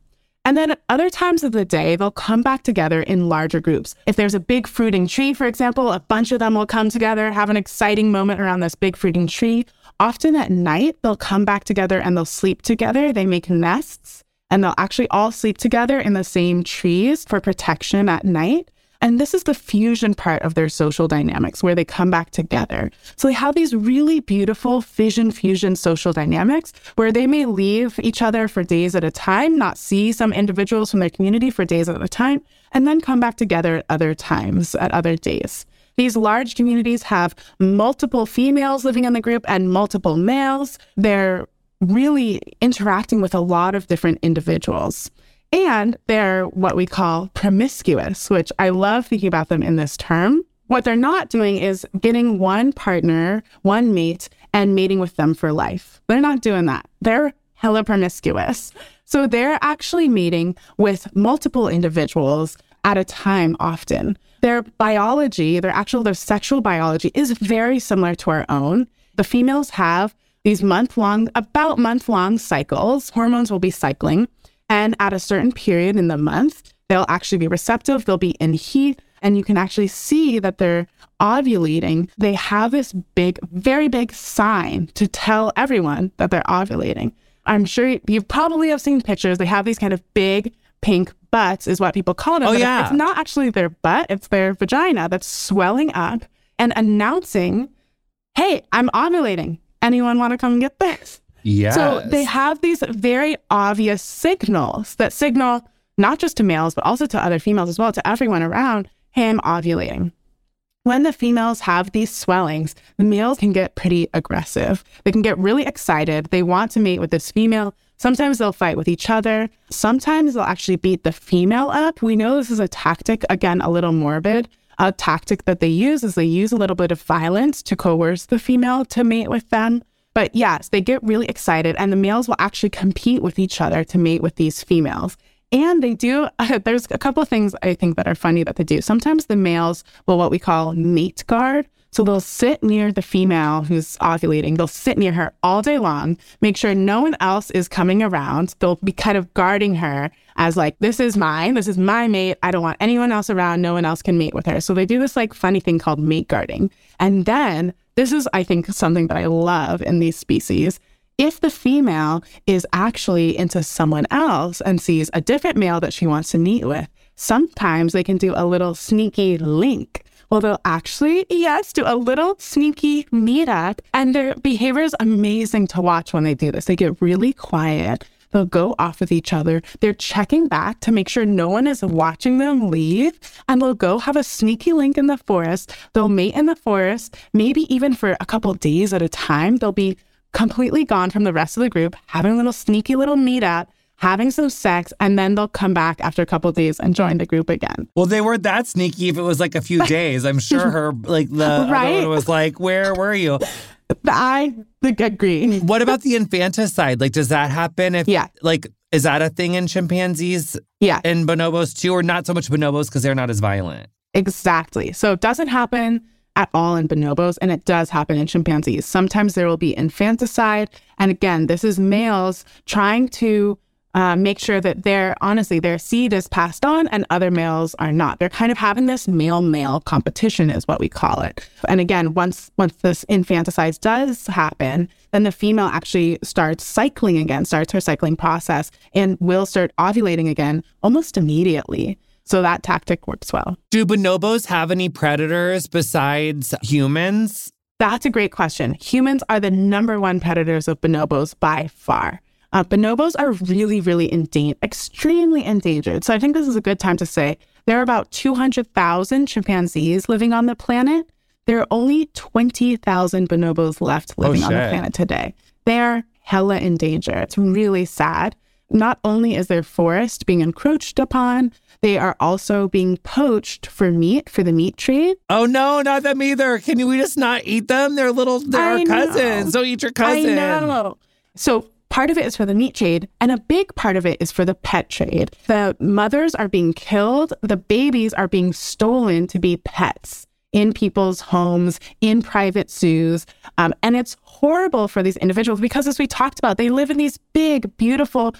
And then at other times of the day, they'll come back together in larger groups. If there's a big fruiting tree, for example, a bunch of them will come together, have an exciting moment around this big fruiting tree. Often at night, they'll come back together and they'll sleep together. They make nests and they'll actually all sleep together in the same trees for protection at night. And this is the fusion part of their social dynamics where they come back together. So they have these really beautiful fission fusion social dynamics where they may leave each other for days at a time, not see some individuals from their community for days at a time, and then come back together at other times, at other days. These large communities have multiple females living in the group and multiple males. They're really interacting with a lot of different individuals. And they're what we call promiscuous, which I love thinking about them in this term. What they're not doing is getting one partner, one mate, and mating with them for life. They're not doing that. They're hella promiscuous. So they're actually mating with multiple individuals at a time often. Their biology, their actual their sexual biology is very similar to our own. The females have these month long, about month long cycles. Hormones will be cycling. And at a certain period in the month, they'll actually be receptive, they'll be in heat, and you can actually see that they're ovulating. They have this big, very big sign to tell everyone that they're ovulating. I'm sure you probably have seen pictures. They have these kind of big pink butts, is what people call them. Oh, yeah. It's not actually their butt, it's their vagina that's swelling up and announcing, hey, I'm ovulating. Anyone want to come get this? Yes. So they have these very obvious signals that signal not just to males, but also to other females as well, to everyone around him ovulating. When the females have these swellings, the males can get pretty aggressive. They can get really excited. They want to mate with this female. Sometimes they'll fight with each other. Sometimes they'll actually beat the female up. We know this is a tactic, again, a little morbid. A tactic that they use is they use a little bit of violence to coerce the female to mate with them. But yes, they get really excited, and the males will actually compete with each other to mate with these females. And they do, uh, there's a couple of things I think that are funny that they do. Sometimes the males will what we call mate guard. So they'll sit near the female who's ovulating. They'll sit near her all day long, make sure no one else is coming around. They'll be kind of guarding her as like, this is mine. This is my mate. I don't want anyone else around. No one else can mate with her. So they do this like funny thing called mate guarding. And then this is, I think, something that I love in these species. If the female is actually into someone else and sees a different male that she wants to meet with, sometimes they can do a little sneaky link. Well, they'll actually, yes, do a little sneaky meetup, and their behavior is amazing to watch when they do this. They get really quiet. They'll go off with each other. They're checking back to make sure no one is watching them leave. And they'll go have a sneaky link in the forest. They'll mate in the forest, maybe even for a couple days at a time. They'll be completely gone from the rest of the group, having a little sneaky little meetup having some sex, and then they'll come back after a couple days and join the group again. Well, they weren't that sneaky if it was like a few days. I'm sure her, like, the right? other one was like, Where were you? I agree. What about the infanticide? Like, does that happen if, yeah. like, is that a thing in chimpanzees? Yeah. And bonobos too, or not so much bonobos because they're not as violent? Exactly. So it doesn't happen at all in bonobos, and it does happen in chimpanzees. Sometimes there will be infanticide. And again, this is males trying to uh, make sure that their honestly their seed is passed on and other males are not. They're kind of having this male male competition is what we call it. And again, once once this infanticide does happen, then the female actually starts cycling again, starts her cycling process, and will start ovulating again almost immediately. So that tactic works well. Do bonobos have any predators besides humans? That's a great question. Humans are the number one predators of bonobos by far. Uh, bonobos are really, really endangered, extremely endangered. So I think this is a good time to say there are about 200,000 chimpanzees living on the planet. There are only 20,000 bonobos left oh, living oh, on the planet today. They're hella in danger. It's really sad. Not only is their forest being encroached upon, they are also being poached for meat for the meat trade. Oh no, not them either. Can we just not eat them? They're little, they're I our cousins. Don't eat your cousin. I know. So Part of it is for the meat trade, and a big part of it is for the pet trade. The mothers are being killed, the babies are being stolen to be pets in people's homes, in private zoos. Um, and it's horrible for these individuals because, as we talked about, they live in these big, beautiful,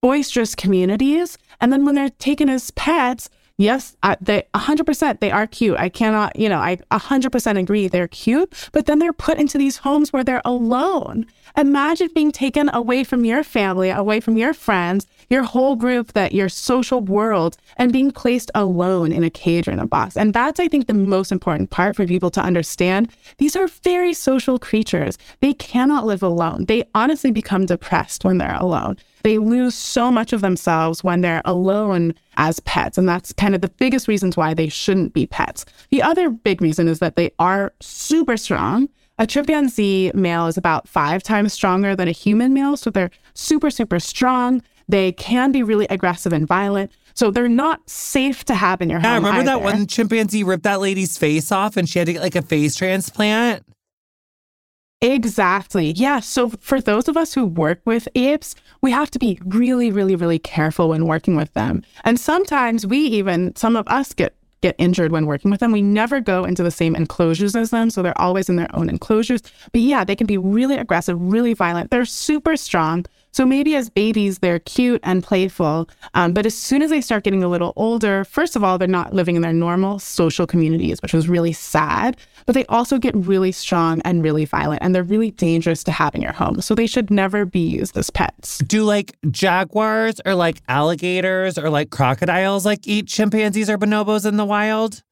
boisterous communities. And then when they're taken as pets, yes, they 100% they are cute. I cannot, you know, I 100% agree they're cute, but then they're put into these homes where they're alone. Imagine being taken away from your family, away from your friends, your whole group, that your social world, and being placed alone in a cage or in a box. And that's, I think, the most important part for people to understand. These are very social creatures. They cannot live alone. They honestly become depressed when they're alone. They lose so much of themselves when they're alone as pets. And that's kind of the biggest reasons why they shouldn't be pets. The other big reason is that they are super strong. A chimpanzee male is about five times stronger than a human male. So they're super, super strong. They can be really aggressive and violent. So they're not safe to have in your home. Yeah, remember either. that one chimpanzee ripped that lady's face off and she had to get like a face transplant? Exactly. Yeah. So for those of us who work with apes, we have to be really, really, really careful when working with them. And sometimes we even, some of us get get injured when working with them. We never go into the same enclosures as them. So they're always in their own enclosures. But yeah, they can be really aggressive, really violent. They're super strong. So maybe as babies, they're cute and playful. Um, but as soon as they start getting a little older, first of all, they're not living in their normal social communities, which was really sad. But they also get really strong and really violent, and they're really dangerous to have in your home. So they should never be used as pets. Do like jaguars or like alligators or like crocodiles like eat chimpanzees or bonobos in the wild?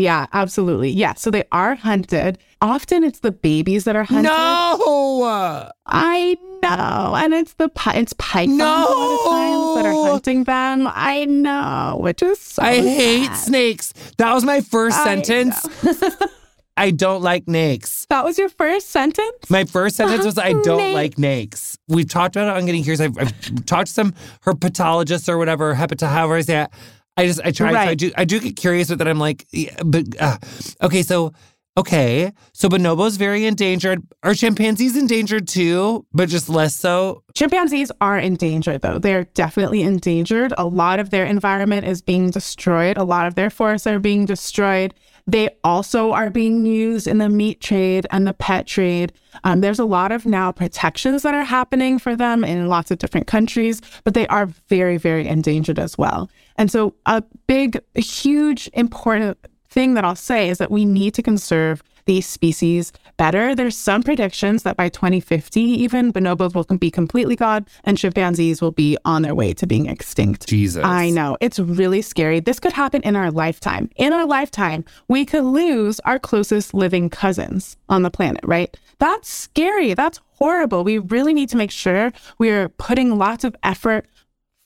Yeah, absolutely. Yeah. So they are hunted. Often it's the babies that are hunted. No. I know. And it's the it's pythons no! a lot of times that are hunting them. I know, which is so I sad. hate snakes. That was my first I sentence. I don't like snakes. That was your first sentence? My first sentence was I don't like snakes. We've talked about it on Getting Curious. I've, I've talked to some herpetologists or whatever, hepatologist, however I say it. I just I try. Right. I do I do get curious with it. I'm like, yeah, but uh, okay, so okay, so bonobo's very endangered. Are chimpanzees endangered too, but just less so? Chimpanzees are endangered though. They're definitely endangered. A lot of their environment is being destroyed. A lot of their forests are being destroyed. They also are being used in the meat trade and the pet trade. Um, there's a lot of now protections that are happening for them in lots of different countries, but they are very, very endangered as well. And so, a big, huge, important thing that I'll say is that we need to conserve these species better. There's some predictions that by 2050, even bonobos will be completely gone and chimpanzees will be on their way to being extinct. Jesus. I know. It's really scary. This could happen in our lifetime. In our lifetime, we could lose our closest living cousins on the planet, right? That's scary. That's horrible. We really need to make sure we're putting lots of effort,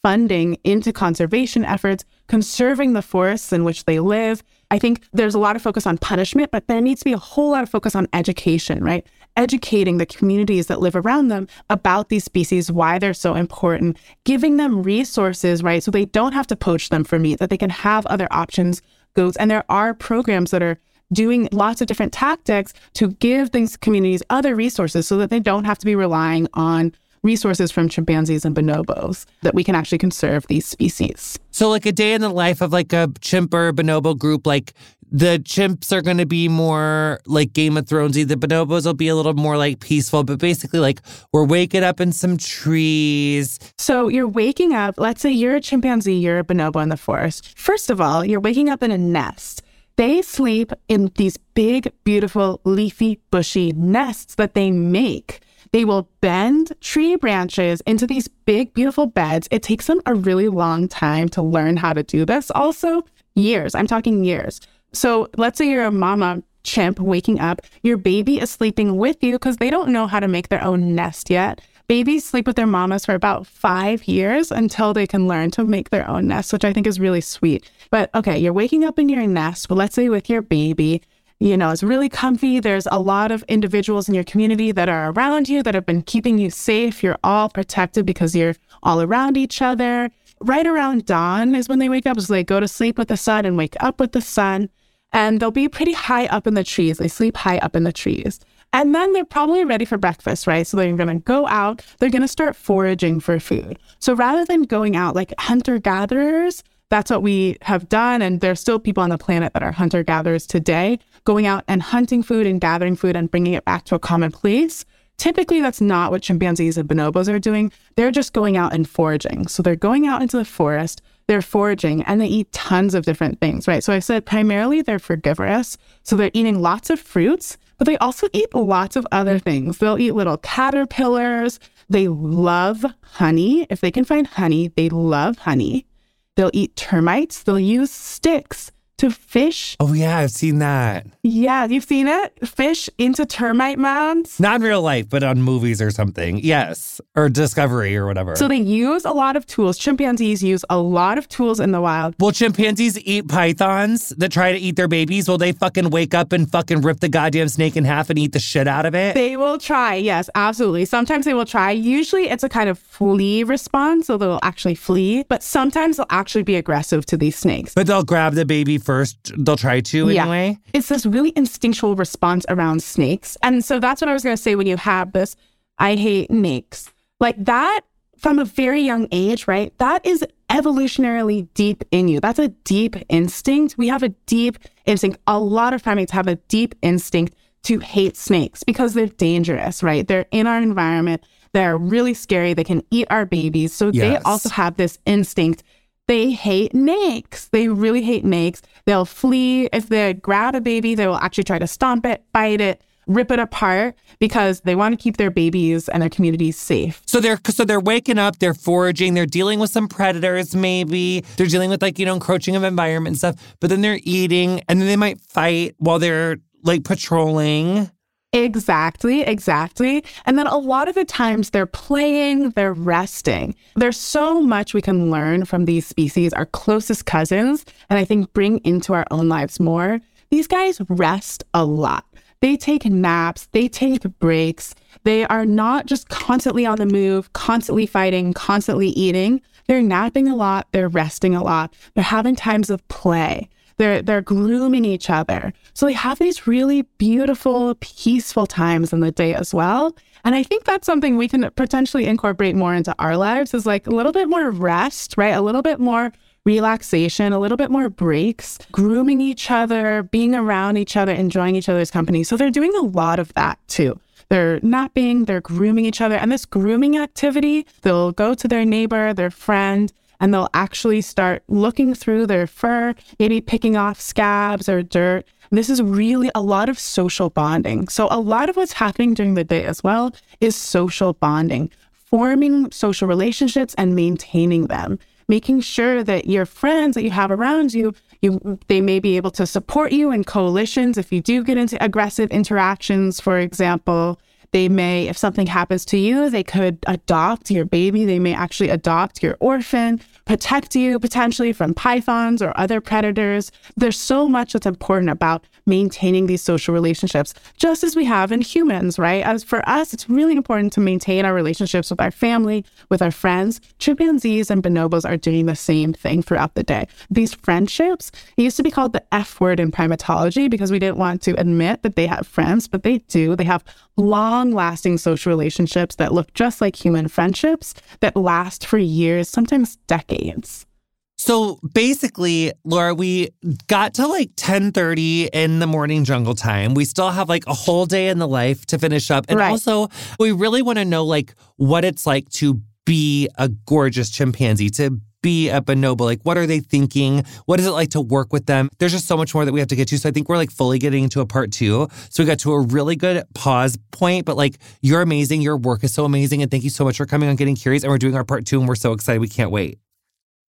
funding into conservation efforts, conserving the forests in which they live. I think there's a lot of focus on punishment, but there needs to be a whole lot of focus on education, right? Educating the communities that live around them about these species, why they're so important, giving them resources, right? So they don't have to poach them for meat, that they can have other options, goats. And there are programs that are doing lots of different tactics to give these communities other resources so that they don't have to be relying on resources from chimpanzees and bonobos that we can actually conserve these species. So, like a day in the life of like a chimp or bonobo group, like the chimps are going to be more like Game of Thronesy. The bonobos will be a little more like peaceful, but basically, like we're waking up in some trees. So you're waking up. Let's say you're a chimpanzee, you're a bonobo in the forest. First of all, you're waking up in a nest. They sleep in these big, beautiful, leafy, bushy nests that they make. They will bend tree branches into these big, beautiful beds. It takes them a really long time to learn how to do this, also, years. I'm talking years. So let's say you're a mama chimp waking up, your baby is sleeping with you because they don't know how to make their own nest yet. Babies sleep with their mamas for about five years until they can learn to make their own nest, which I think is really sweet. But okay, you're waking up in your nest, well, let's say with your baby, you know, it's really comfy. There's a lot of individuals in your community that are around you that have been keeping you safe. You're all protected because you're all around each other. Right around dawn is when they wake up. So they go to sleep with the sun and wake up with the sun. And they'll be pretty high up in the trees. They sleep high up in the trees. And then they're probably ready for breakfast, right? So they're going to go out, they're going to start foraging for food. So rather than going out like hunter gatherers, that's what we have done. And there's still people on the planet that are hunter gatherers today, going out and hunting food and gathering food and bringing it back to a common place. Typically, that's not what chimpanzees and bonobos are doing. They're just going out and foraging. So they're going out into the forest, they're foraging, and they eat tons of different things, right? So I said primarily they're frugivorous. So they're eating lots of fruits, but they also eat lots of other things. They'll eat little caterpillars. They love honey. If they can find honey, they love honey. They'll eat termites. They'll use sticks to fish. Oh, yeah, I've seen that. Yeah, you've seen it? Fish into termite mounds. Not in real life, but on movies or something. Yes. Or Discovery or whatever. So they use a lot of tools. Chimpanzees use a lot of tools in the wild. Will chimpanzees eat pythons that try to eat their babies? Will they fucking wake up and fucking rip the goddamn snake in half and eat the shit out of it? They will try, yes, absolutely. Sometimes they will try. Usually it's a kind of flee response, so they'll actually flee, but sometimes they'll actually be aggressive to these snakes. But they'll grab the baby first. They'll try to Yeah. anyway. It's this really instinctual response around snakes. And so that's what I was going to say when you have this, I hate snakes. Like that from a very young age, right? That is evolutionarily deep in you. That's a deep instinct. We have a deep instinct. A lot of primates have a deep instinct to hate snakes because they're dangerous, right? They're in our environment. They're really scary. They can eat our babies. So they also have this instinct they hate snakes. They really hate snakes. They'll flee. If they grab a baby, they will actually try to stomp it, bite it, rip it apart because they want to keep their babies and their communities safe. So they're so they're waking up, they're foraging, they're dealing with some predators, maybe they're dealing with like you know encroaching of environment and stuff. But then they're eating, and then they might fight while they're like patrolling. Exactly, exactly. And then a lot of the times they're playing, they're resting. There's so much we can learn from these species, our closest cousins, and I think bring into our own lives more. These guys rest a lot. They take naps, they take breaks. They are not just constantly on the move, constantly fighting, constantly eating. They're napping a lot, they're resting a lot, they're having times of play. They're they're grooming each other. So they have these really beautiful, peaceful times in the day as well. And I think that's something we can potentially incorporate more into our lives is like a little bit more rest, right? A little bit more relaxation, a little bit more breaks, grooming each other, being around each other, enjoying each other's company. So they're doing a lot of that too. They're napping, they're grooming each other. And this grooming activity, they'll go to their neighbor, their friend, and they'll actually start looking through their fur, maybe picking off scabs or dirt. This is really a lot of social bonding. So, a lot of what's happening during the day as well is social bonding, forming social relationships and maintaining them, making sure that your friends that you have around you you, they may be able to support you in coalitions if you do get into aggressive interactions, for example. They may, if something happens to you, they could adopt your baby. They may actually adopt your orphan, protect you potentially from pythons or other predators. There's so much that's important about maintaining these social relationships, just as we have in humans, right? As for us, it's really important to maintain our relationships with our family, with our friends. Chimpanzees and bonobos are doing the same thing throughout the day. These friendships, used to be called the F word in primatology because we didn't want to admit that they have friends, but they do. They have long lasting social relationships that look just like human friendships that last for years, sometimes decades. So basically, Laura, we got to like 10:30 in the morning jungle time. We still have like a whole day in the life to finish up. And right. also, we really want to know like what it's like to be a gorgeous chimpanzee, to be a bonobo? Like, what are they thinking? What is it like to work with them? There's just so much more that we have to get to. So I think we're like fully getting into a part two. So we got to a really good pause point, but like, you're amazing. Your work is so amazing. And thank you so much for coming on Getting Curious. And we're doing our part two, and we're so excited. We can't wait.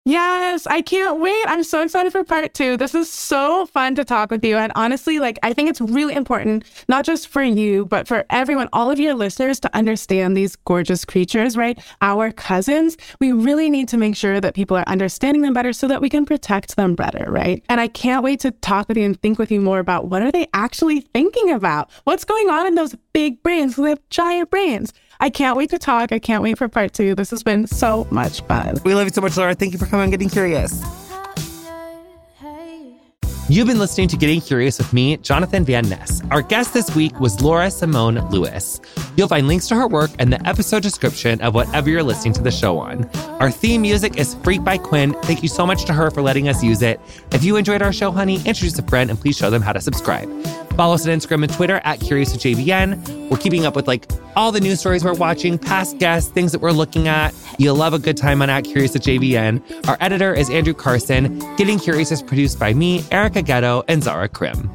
Yes, I can't wait. I'm so excited for part two. This is so fun to talk with you. And honestly, like, I think it's really important, not just for you, but for everyone, all of your listeners to understand these gorgeous creatures, right? Our cousins. We really need to make sure that people are understanding them better so that we can protect them better, right? And I can't wait to talk with you and think with you more about what are they actually thinking about? What's going on in those big brains? They have giant brains. I can't wait to talk. I can't wait for part two. This has been so much fun. We love you so much, Laura. Thank you for coming on Getting Curious. You've been listening to Getting Curious with me, Jonathan Van Ness. Our guest this week was Laura Simone Lewis. You'll find links to her work in the episode description of whatever you're listening to the show on. Our theme music is Freak by Quinn. Thank you so much to her for letting us use it. If you enjoyed our show, honey, introduce a friend and please show them how to subscribe. Follow us on Instagram and Twitter at Curious with JVN. We're keeping up with like all the news stories we're watching, past guests, things that we're looking at. You'll love a good time on at Curious with JVN. Our editor is Andrew Carson. Getting Curious is produced by me, Erica Getto, and Zara Krim.